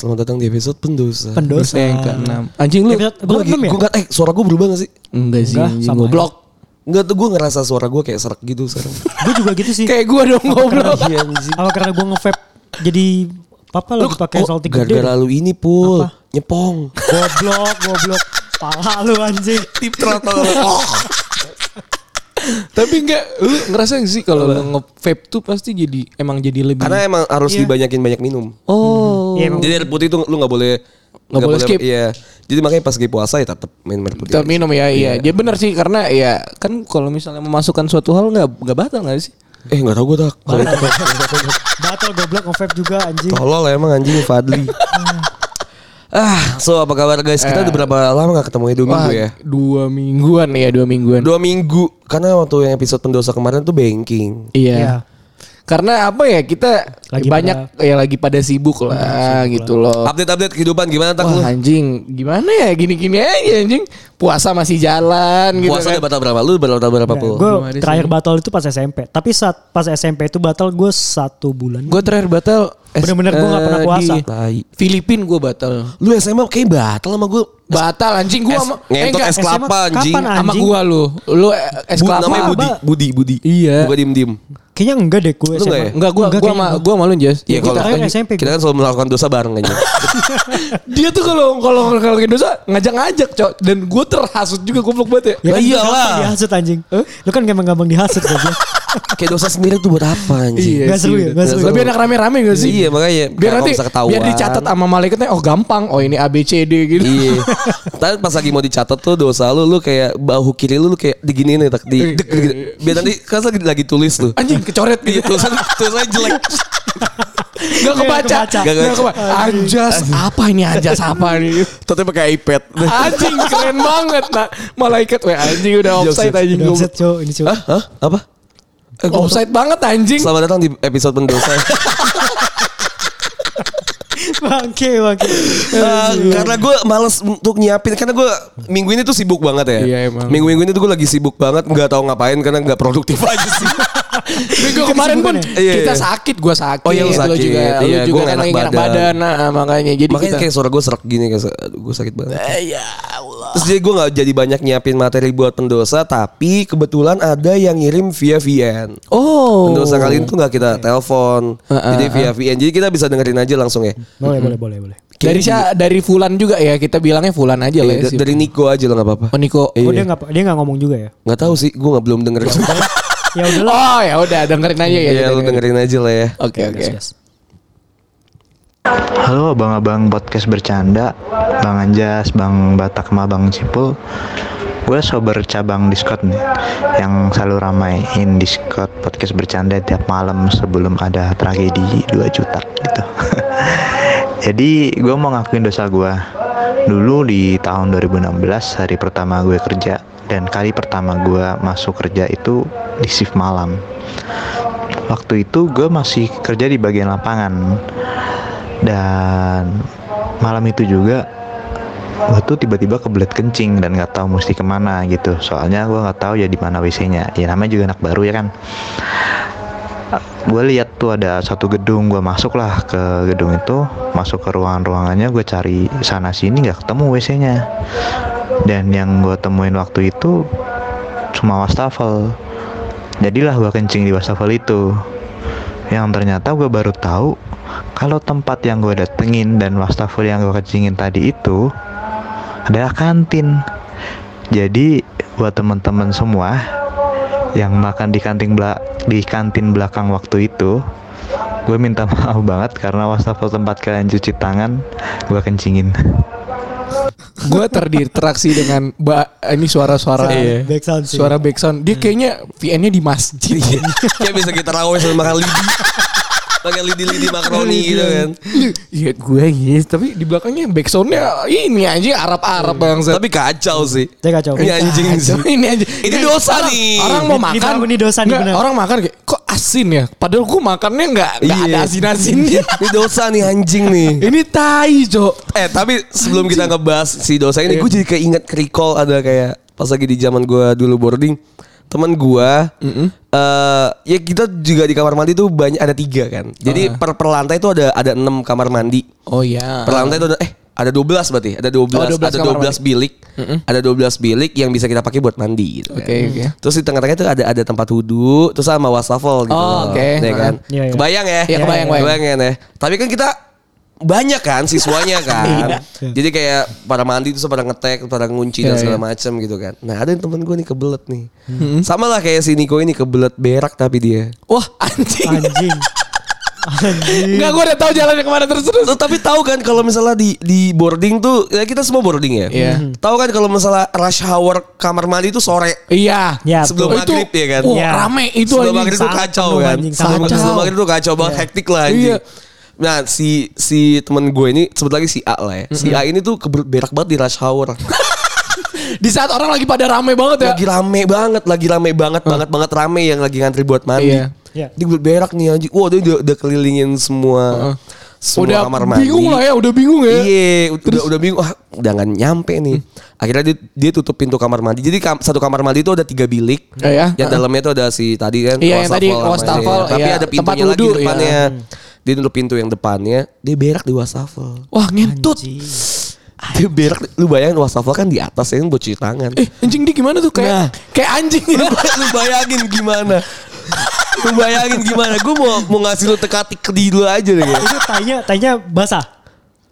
Selamat datang di episode pendosa. Pendosa. Yang keenam. Anjing lu Episode Gue lagi, enam ya? gue nggak, eh suara gue berubah gak sih? enggak sih, Enggak, sama goblok. Enggak tuh gue ngerasa suara gue kayak serak gitu sekarang. Gue juga gitu sih. Kayak gua dong goblok. Apa karena gue nge-vape jadi apa lagi pakai Oh, salty gede. gara-gara lu ini pul Apa? nyepong. Goblok, goblok. Pala lu anjing. Tip throttle. Tapi enggak lu ngerasa gak sih kalau lu nge-vape tuh pasti jadi emang jadi lebih Karena emang harus Iya. dibanyakin banyak minum. Oh. Iya, emang Jadi air putih itu lu nggak boleh Nggak boleh skip. Iya. Jadi makanya pas lagi puasa ya tetap minum air putih. Kita minum ya, iya. Dia benar sih karena ya kan kalau misalnya memasukkan suatu hal nggak nggak batal nggak sih? Eh nggak tahu gue tak. Batal goblok nge-vape juga anjing. tolol emang anjing Fadli. ah, so apa kabar guys? Kita udah berapa lama gak ketemu ya? Dua minggu ya? dua mingguan ya, dua mingguan. Dua minggu. Karena waktu yang episode pendosa kemarin tuh banking. Iya. Karena apa ya kita Lagi banyak ya lagi pada sibuk lah gitu loh. Update-update kehidupan gimana tak lu? Wah anjing gimana ya gini-gini aja anjing puasa masih jalan gitu Puasa kan. udah batal berapa? Lu batal berapa pul? Gue ada sih. terakhir batal itu pas SMP. Tapi saat pas SMP itu batal gue satu bulan. Gue terakhir batal es- Bener-bener gua nggak pernah eh, puasa. di. Filipin gue batal. Lu SMA kayak batal sama gue. Batal anjing gue Es- sama ngentot es kelapa SMA anjing. sama gua lu. Lu es Bu, kelapa. namanya Budi, Apa? Budi, Budi. Iya. Bukan diem-diem. Kayaknya enggak deh gue Lu SMA. nggak ya? Enggak gua gua kayaknya sama gua. gua malu Jas. Iya, Gue kalau kan SMP kita gue. kan selalu melakukan dosa bareng kayaknya. Dia tuh kalau kalau kalau dosa ngajak-ngajak, Cok. Dan gue terhasut juga goblok banget ya. Ya kan iyalah. dihasut anjing. Lu kan gampang-gampang dihasut goblok. Kayak dosa sendiri tuh buat apa anjing? Nggak seru ya, nggak seru. Lebih enak rame-rame gak sih? Iya, makanya. Biar nanti bisa ketahuan. biar dicatat sama malaikatnya oh gampang. Oh ini A B C D gitu. Iya. Tapi pas lagi mau dicatat tuh dosa lu lu kayak bahu kiri lu lu kayak diginiin nih tak di dek, gitu. Biar nanti kan lagi, lagi tulis tuh. Anjing kecoret Iya, gitu. tulisan tulisannya jelek. Gak kebaca. kebaca. Gak Gak kebaca. Anjas apa ini anjas apa nih? Tapi pakai iPad. Anjing keren banget nah. Malaikat weh anjing udah offside anjing offset cowok ini cowok. Hah? Apa? Eh, gua- Offside banget anjing. Selamat datang di episode pendosa. Bangke, bangke. Eh, karena gue males untuk nyiapin karena gue minggu ini tuh sibuk banget ya. Iya, emang. Minggu-minggu ini tuh gue lagi sibuk banget nggak tahu ngapain karena nggak produktif aja sih. Minggu kemarin pun Iya, kita iya. sakit, gue sakit. Oh iya, lu Lu sakit. juga, Iya, lu juga nggak kan enak lagi enak badan. badan. Nah, makanya jadi Makanya kita. kayak suara gue serak gini kayak gue sakit banget. ya Allah. Terus jadi gue gak jadi banyak nyiapin materi buat pendosa Tapi kebetulan ada yang ngirim via VN Oh. Pendosa kali ini tuh gak kita telepon Jadi via VN Jadi kita bisa dengerin aja langsung ya Boleh, boleh, boleh, boleh. Dari Sya- dari Fulan juga ya kita bilangnya Fulan aja lah Iya, ya. sih. Dari Niko aja lah gak apa-apa Oh Niko. Oh dia nggak dia nggak ngomong juga ya? Gak tahu sih gue gak belum dengerin Ya udahlah. Oh ya udah dengerin aja ya. Iya lu dengerin aja lah ya Oke oke. Gas, gas. Halo abang-abang podcast bercanda Bang Anjas, Bang Batak sama Bang Cipul Gue sober cabang Discord nih Yang selalu ramaiin Discord podcast bercanda tiap malam sebelum ada tragedi 2 juta gitu Jadi gue mau ngakuin dosa gue Dulu di tahun 2016 hari pertama gue kerja Dan kali pertama gue masuk kerja itu di shift malam. Waktu itu gue masih kerja di bagian lapangan. Dan malam itu juga gue tuh tiba-tiba kebelet kencing dan nggak tahu mesti ke mana gitu. Soalnya gue nggak tahu ya di mana wc-nya ya namanya juga anak baru ya kan? Gue lihat tuh ada satu gedung gue masuk lah ke gedung itu. Masuk ke ruangan-ruangannya gue cari sana sini nggak ketemu wc-nya dan yang gue temuin waktu itu cuma wastafel. Jadilah gue kencing di wastafel itu. Yang ternyata gue baru tahu kalau tempat yang gue datengin dan wastafel yang gue kencingin tadi itu adalah kantin. Jadi buat teman-teman semua yang makan di kantin bela di kantin belakang waktu itu gue minta maaf banget karena wastafel tempat kalian cuci tangan gue kencingin Gue terdistraksi dengan ba ini suara-suara Iya. Background sih. suara background. Dia kayaknya VN-nya di masjid. Kayak bisa kita raweh sambil makan lidi Pakai lidi-lidi makaroni gitu kan Iya gue gitu, tapi di belakangnya backsoundnya ini aja Arab-Arab bangsa. Tapi kacau sih Dia kacau. Ini anjing sih ini aja. Ini dosa orang, nih. Orang mau makan. ini dosa nih, bener. Orang makan kayak kok asin ya. Padahal gue makannya nggak nggak Iya. ada asin-asinnya. Ini dosa nih anjing nih ini tai, Cok. Eh tapi sebelum kita ngebahas si dosa ini Iya. gue jadi kayak inget recall ada kayak pas lagi di zaman gue dulu boarding temen gua eh ya kita juga di kamar mandi tuh banyak ada tiga kan jadi per, per lantai itu ada ada enam kamar mandi Oh iya. per lantai itu ada eh ada 12 berarti ada 12, Oh, 12 ada kamar 12 bilik ada 12 bilik yang bisa kita pakai buat mandi gitu kan. Oke, oke. terus di tengah-tengah itu ada ada tempat wudhu terus sama wastafel gitu Oh, oke. ya kan Iya, iya. kebayang ya Iya, kebayang, kebayang. kan ya tapi kan kita banyak kan siswanya kan. Jadi kayak pada mandi terus pada ngetek, pada ngunci dan Iya, segala iya. macam gitu kan. Nah, ada yang temen gue nih kebelet nih. Sama lah kayak si Niko ini kebelet berak tapi dia. Wah anjing. Anjing. Anjing. Enggak gue udah tahu jalannya ke mana terus terus. Tuh, tapi tahu kan kalau misalnya di di boarding tuh ya kita semua boarding ya. Iya. Tahu kan kalau misalnya rush hour kamar mandi itu sore. Iya. Ya, Sebelum betul. maghrib ya kan. Oh, Iya. rame itu sebelum maghrib itu kacau kan. anjing, Sebelum, sebelum kacau. maghrib itu kacau banget, hektik lah anjing. Iya. Nah si si temen gue ini sebut lagi si A lah ya. Si A ini tuh berak banget di rush hour. Di saat orang lagi pada rame banget ya. lagi rame banget, lagi rame banget, banget banget rame yang lagi ngantri buat mandi. Iya. Iya. Dia berak nih anjing. Wah dia udah, udah kelilingin semua semua udah kamar mandi. bingung lah ya, udah bingung ya. Iya, udah udah bingung. Ah, udah nggak nyampe nih. Akhirnya dia, dia tutup pintu kamar mandi. Jadi kam- satu kamar mandi itu ada tiga bilik. Eh, ya. Yang dalamnya itu ada si tadi kan. Iya, yang tadi wastafel. Tapi iya. ada Tempat pintunya lagi depannya. iya. Dia tutup pintu yang depannya. Dia berak di wastafel. Wah ngentut. Dia berak. Lu bayangin wastafel kan di atas ya kan buat cuci tangan. Eh anjing dia gimana tuh kayak Nah. kayak anjing ya. lu bayangin gimana? Lu bayangin gimana? Gue mau mau ngasih lu teka-teki dulu aja deh. kayak. Itu tanya tanya basah.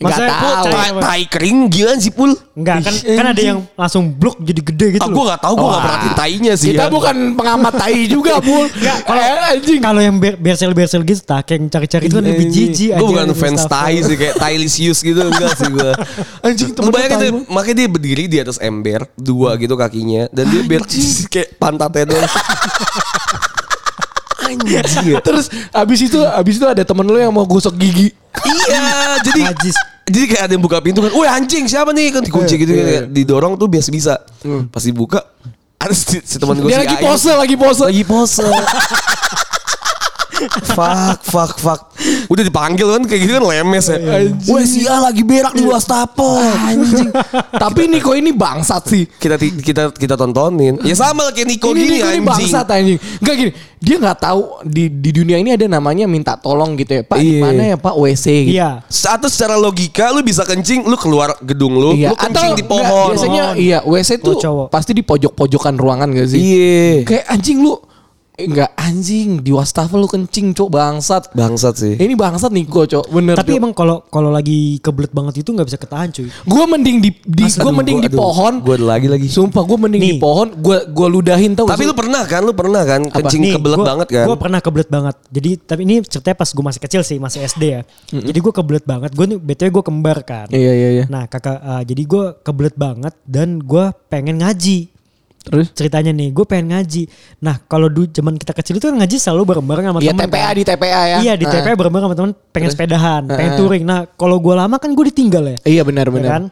Nggak Maksudnya, tahu. tai Tai, kering gimana sih pul? Enggak kan kan ada yang langsung blok jadi gede gitu. Ah, loh. gue gak tau, gue gak Wah. perhatiin tainya sih. Kita ya. bukan pengamat tai juga, Pul. kalau Eh, anjing. kalau yang ber bersel bersel gitu tak yang cari-cari itu kan lebih jijik Gue bukan fans tai sih kayak Tailisius gitu enggak sih gue. Anjing temen dia, banget. makanya dia berdiri di atas ember dua gitu kakinya dan dia biar kayak pantatnya doang. Anjing. Terus abis itu abis itu ada temen lu yang mau gosok gigi. iya, jadi Najis. jadi kayak ada yang buka pintu kan, "Woi anjing, siapa nih?" kan dikunci gitu iya, kayak didorong tuh biasa bisa. Pas dibuka ada si, si teman gue Dia si lagi pose, lagi pose. lagi pose. fuck, fuck, fuck. Udah dipanggil kan kayak gitu kan lemes ya. Wah si A lagi berak di wastafel. Anjing. Tapi Niko ini bangsat sih. Kita kita kita tontonin. Ya sama kayak Niko ini gini Niko ini anjing. bangsat anjing. Enggak gini, dia nggak tahu di di dunia ini ada namanya minta tolong gitu ya. Pak, di Iya. mana ya Pak WC gitu. Iya. Satu secara logika lu bisa kencing, lu keluar gedung lu, Iya, lu kencing di enggak, pohon. biasanya Pohon. iya WC tuh Oh, pasti di pojok-pojokan ruangan gak sih? Iya. Kayak anjing lu enggak anjing di wastafel lu kencing cok bangsat. Bangsat sih. Ini bangsat Niko cok, bener. Tapi Cok. emang kalau kalau lagi kebelet banget itu nggak bisa ketahan cuy. Gue mending di, di Asli, gue aduh, mending gua- di aduh, pohon. Gua lagi lagi. Sumpah gue mending di Nih. pohon. Gue gue ludahin tau. Tapi lu pernah kan? Lu pernah kan kencing kebelet banget kan? Gue pernah kebelet banget. Jadi tapi ini ceritanya pas gue masih kecil sih, masih SD ya. Jadi gue kebelet banget. Gue nih btw gue kembar kan. Iya iya iya. Nah kakak, eh, jadi gue kebelet banget dan gue pengen ngaji. Terus? Ceritanya nih, gue pengen ngaji. Nah kalau dulu zaman kita kecil itu kan ngaji selalu bareng-bareng sama Iya teman. TPA kan. di TPA ya. Iya di Nah. TPA bareng-bareng sama teman pengen Terus? sepedahan, pengen Nah. touring. Nah kalau gue lama kan gue ditinggal ya. Iya benar Ya benar. kan?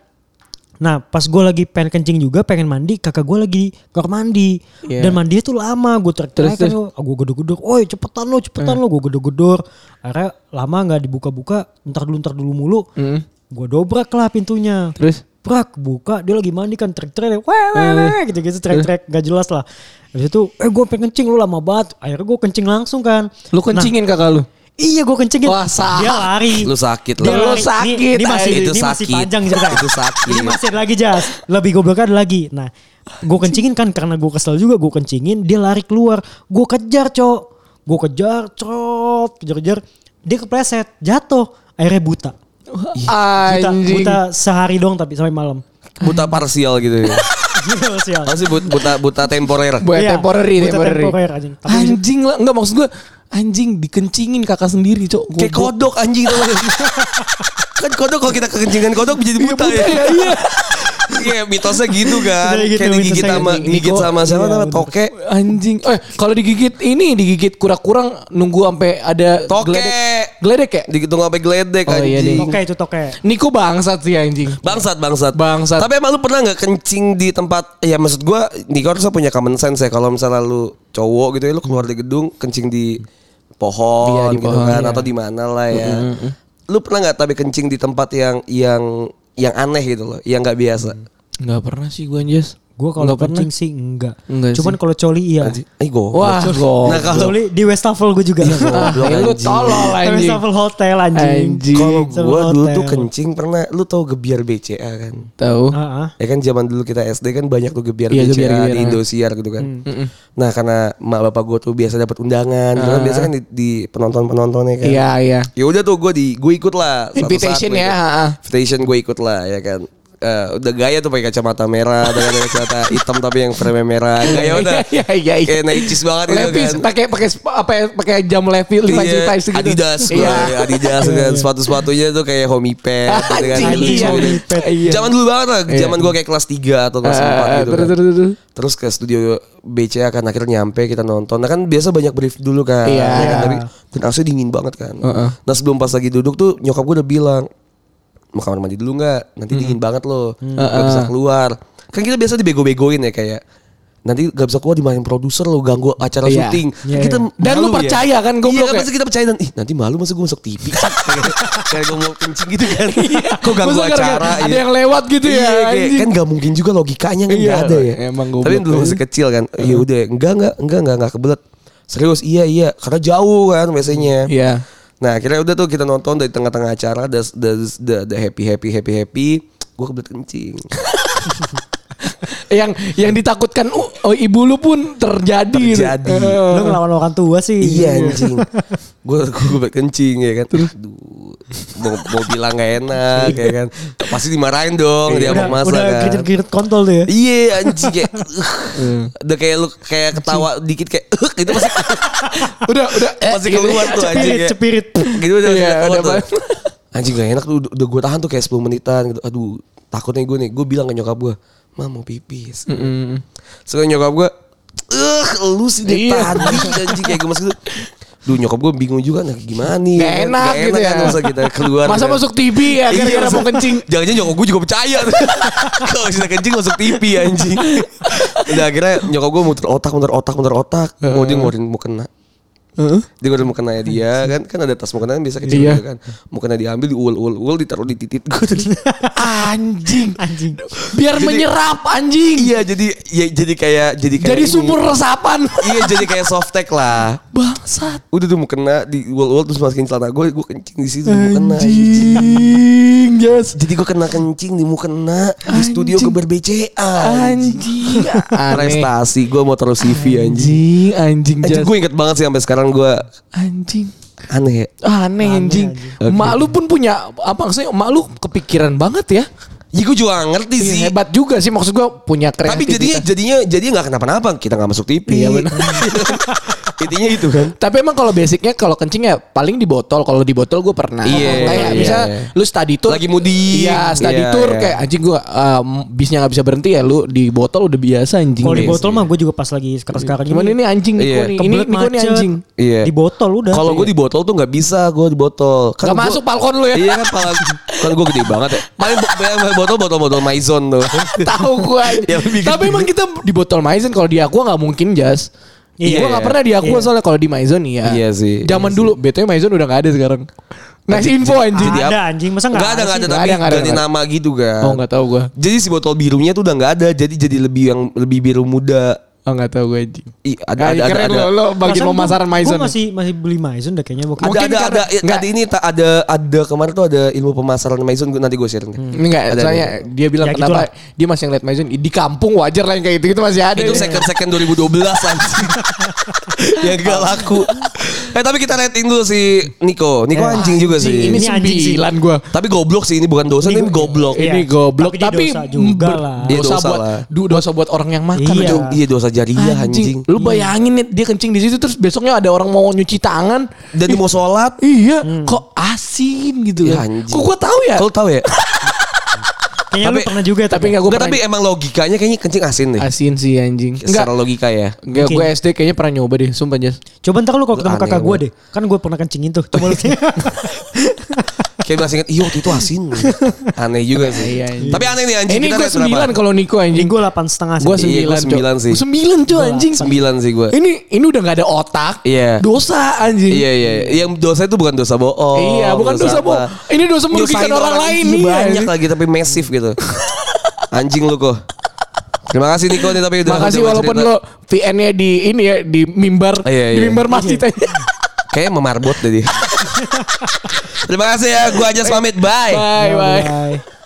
Nah pas gue lagi pengen kencing juga pengen mandi kakak gue lagi kamar mandi Iya. dan mandinya tuh lama gue teriak Terus, teriak terus? gue gedor-gedor, oi cepetan lo cepetan lo gue gedor-gedor akhirnya lama nggak dibuka-buka ntar dulu ntar dulu mulu Hmm. Gue dobrak lah pintunya Terus? brak buka dia lagi mandi kan teriak-teriak weh weh weh gitu gitu teriak-teriak gak jelas lah habis itu eh gue pengen kencing lu lama banget akhirnya gue kencing langsung kan Lu kencingin kakak lu? iya gue kencingin Wah, sah. dia lari Lu sakit dia lu. Sakit, Ini, ini masih, Itu ini masih sakit. panjang cerita. Itu sakit. Ini masih lagi jas. Lebih gobloknya ada lagi. Nah, gue kencingin kan karena gue kesel juga. Gue kencingin, dia lari keluar. Gue kejar, cok. Gue kejar, cok. Kejar-kejar. Dia kepleset, jatuh. Akhirnya buta. Buta, Anjing. buta sehari dong tapi sampai malam. Buta parsial gitu ya. Gila, sial. Apa sih but- buta buta temporer? Buat Iya, temporary, buta temporary. temporer, anjing. Tapi- Anjing lah, enggak maksud gue anjing dikencingin kakak sendiri, Cok. Kayak Goblok. kodok anjing tau gak? kan kodok kalau kita kekencingan kodok jadi buta ya. Iya. Iya mitosnya gitu kan. Iya, gitu, Kayak digigit sama gitu. digigit sama siapa iya, namanya toke. Anjing. Eh, kalau digigit ini digigit kurang-kurang nunggu sampai ada Toke. geledek. Geledek ya? Digitu sampai geledek Oh, iya anjing. deh. Toke itu toke. Niko bangsat sih anjing. Bangsat, bangsat. Bangsat. Tapi emang lu pernah nggak kencing di tempat ya maksud gua Niko harusnya punya common sense ya kalau misalnya lu cowok gitu ya lu keluar dari gedung kencing di pohon Iya, di gitu pohon, kan iya. atau di mana lah ya. Lu pernah nggak tapi kencing di tempat yang yang yang aneh gitu loh, yang nggak biasa. Enggak pernah sih gue Anjas. Gue kalau kencing sih enggak. Enggak Cuman kalau coli iya. Eh go. Wah, gol. Nah kalau Coli di Westafel gue juga. Ah, goblok, ya lu tolol anjing. Westafel Hotel anjing. Anjing. kalau gua dulu tuh kencing pernah lu tau gebiar BCA kan? Tahu. Ah, ah. Ya kan zaman dulu kita SD kan banyak tuh gebiar Iya, BCA gebiar-gebiar, di ah. Indosiar gitu kan. Nah karena mak bapak gue tuh biasa dapat undangan, gitu kan biasa kan di, di penonton-penontonnya kan. Iya, iya. Ya udah tuh gue di gue ikut lah. Invitation ya. Invitation gue ikut lah ya kan. Eh, udah gaya tuh pakai kacamata merah, dengan kacamata hitam tapi yang frame merah. Gaya udah. Iya, iya, iya. Kayak naicis banget gitu kan. pakai pakai apa ya, pakai jam Levis Levi's Iya, Levi's gitu. Adidas gua, Iya. ya, Adidas kan sepatu-sepatunya tuh kayak homie pad gitu kan. Iya. gitu. Iya. Zaman dulu banget lah, zaman gua kayak kelas 3 atau kelas 4 Ah, gitu terus, kan. terus, ke studio BCA kan akhirnya nyampe kita nonton. Nah kan biasa banyak brief dulu kan. Iya. Ya kan? Tapi dan AC dingin banget kan. Nah sebelum pas lagi duduk tuh nyokap gue udah bilang mau kamar mandi dulu nggak? Nanti dingin banget loh, nggak bisa keluar. Kan kita biasa dibego-begoin ya kayak nanti gak bisa keluar dimarahin produser lo ganggu acara Iya. syuting. Iya, kita iya. Dan lu ya. percaya kan, Iya goblok kan ya? pasti kita percaya dan ih nanti malu masa gue masuk TV kayak gue mau kencing gitu kan. Kok ganggu Iya. Masa gara-gara acara Ada iya. yang lewat gitu ya. Iya, kan gak mungkin juga logikanya kan Iya, gak ada ya. emang Tapi dulu aja. masih kecil kan. Iya udah, enggak enggak enggak enggak enggak kebelet. Serius iya iya karena jauh kan biasanya. Iya. Nah akhirnya udah tuh kita nonton dari tengah-tengah acara the, the, the, the happy happy happy happy. Gue kebelet kencing. yang yang ditakutkan oh, oh, ibu lu pun terjadi. Terjadi. Eh. Lu ngelawan orang tua sih. iya anjing. Gue gue kencing ya kan. Aduh, mau, mau bilang gak enak ya kan. Pasti dimarahin dong dia Udah, sama masa udah kan. gerit-gerit kontol tuh ya. Iya anjing kayak uh, Udah kayak lu kayak ketawa dikit kayak uh, gitu pasti udah udah eh, gitu. keluar tuh anjing Cepirit, kayak, cepirit. Gitu udah, Iya, tuh. Anjing gak enak tuh udah, gue tahan tuh kayak 10 menitan gitu. Aduh takutnya gue nih Gue bilang ke nyokap gue Ma mau pipis Mm-mm. So nyokap gue Eh lu sih dari Iya. tadi anjing kayak gue masuk gitu Duh nyokap gue bingung juga nah gimana nih Gak enak gitu ya. kan masa kita keluar Masa kan. masuk TV ya Iya, gara-gara mau kencing. Jangan-jangan nyokap gue juga percaya Kalau kita kencing masuk TV anjing Udah akhirnya nyokap gue muter otak muter otak muter otak Mau dia ngeluarin mau kena Dia ngeluarin mau kena dia kan Kan ada tas mau kena biasa kecil Iya. kan Mau kena diambil di uul uul uul ditaruh di titit gue Anjing. Anjing. Biar Jadi- menyerap anjing. Iya jadi ya, jadi kayak jadi kayak Jadi ini. sumur resapan. Iya jadi kayak soft tag lah Bangsat. Udah tuh mau kena di uul uul terus masukin celana gue Gue kencing di situ mau kena Anjing, Jas. Jadi gue kena kencing di mau kena Di studio ke BCA Anjing. Prestasi gue mau taruh CV anjing Anjing, anjing, Anjing Jas. gue inget banget sih sampai sekarang gue Anjing. aneh ya. Aneh, anjing. Mak lu pun punya apa maksudnya? Mak lu kepikiran banget ya. Ya gue juga gak ngerti sih. Iya, hebat juga sih maksud gua punya Tapi kreativitas. jadinya jadinya jadinya nggak kenapa-napa kita nggak masuk TV. Iya, benar. Intinya itu kan. Tapi emang kalau basicnya kalau kencing ya paling di botol. Kalau di botol gue pernah. Iya, Kayak iya, bisa iya. lu study tour. Lagi mudik. Iya study Iya, tour iya. kayak anjing gue bisnya nggak bisa berhenti ya lu di botol udah biasa anjing. Kalau di Iya botol mah gue juga pas lagi sekarang-sekarang Cuman ini anjing Niko Iya. nih. Ini Niko nih macet. anjing. Iya. Di botol udah. Kalau gue di botol tuh nggak bisa gue di botol. Gak gua- masuk balkon lu ya. Iya kan pala kan gue gede banget ya. Paling botol botol botol Maison tuh. Tahu lebih Tapi emang kita di botol Maison kalau di aqua nggak mungkin jas. Iya. Gue nggak pernah di aqua soalnya kalau di Maison iya. Iya sih. Zaman dulu BTW Maison udah nggak ada sekarang. Nice info anjing. Jadi ada anjing masa nggak Nggak ada nggak ada tapi ada, ganti nama gitu kan. Oh nggak tahu gue. Jadi si botol birunya tuh udah nggak ada. Jadi jadi lebih yang lebih biru muda. Oh nggak tahu gue anjing. Ih, ada Ada, ada ada. keren ada. lo, lo bagian pemasaran Maison. Gua masih masih beli Maison dah kayaknya bukan. Ada Mungkin ada karena- ada ya, ini tak ada ada kemarin tuh ada ilmu pemasaran Maison nanti gue share nih. Ini enggak, Ada, soalnya dia bilang Ya, kenapa dia masih ngeliat Maison di kampung wajar lah yang kayak gitu gitu masih ada. Itu second second 2012 anjing. yang gak laku. Eh tapi kita rating dulu si Niko. Niko Ya, anjing juga sih. ini sembilan gue. Tapi goblok sih ini bukan dosa ini, Ini- goblok. Iya. Ini goblok Tapi dosa juga lah. Dosa, buat dosa buat orang yang makan. Iya. Iya dosa jariah anjing. Lu bayangin nih dia kencing di situ terus besoknya ada orang mau nyuci tangan. Dan dia mau sholat. Iya, kok asin gitu Ya, kan. anjing. Kok gua tahu ya? Kalau tahu ya. Kayaknya lu Tapi- pernah juga Tapi enggak gua Enggak, pernah tapi emang logikanya kayaknya kencing asin deh. asin sih anjing. Enggak. Secara logika ya. Enggak, gue SD kayaknya pernah nyoba deh, sumpah Jas. Coba ntar lu kalau ketemu kakak gue deh. Kan gue pernah kencingin tuh. Coba lu Kayak masih inget, iya waktu itu asin. aneh juga sih. Iya, iya. Tapi aneh nih anjing. Ini gue sembilan kalau Niko anjing. Gue delapan setengah sih. Gue iya, sembilan. Sembilan sih. Sembilan tuh anjing. Sembilan sih gue. Ini ini udah gak ada otak. Iya. Dosa anjing. Iya, iya iya. Yang dosa itu bukan dosa bohong. Iya bukan dosa, dosa bohong. Ini dosa merugikan orang, lain nih. Iya. Banyak lagi tapi masif gitu. anjing lu kok. Terima kasih Niko nih tapi udah kasih walaupun lu lo VN-nya di ini ya di mimbar di mimbar masjid aja. Kayaknya memarbot jadi. Terima kasih ya. Gua aja pamit. Bye. Bye bye. bye.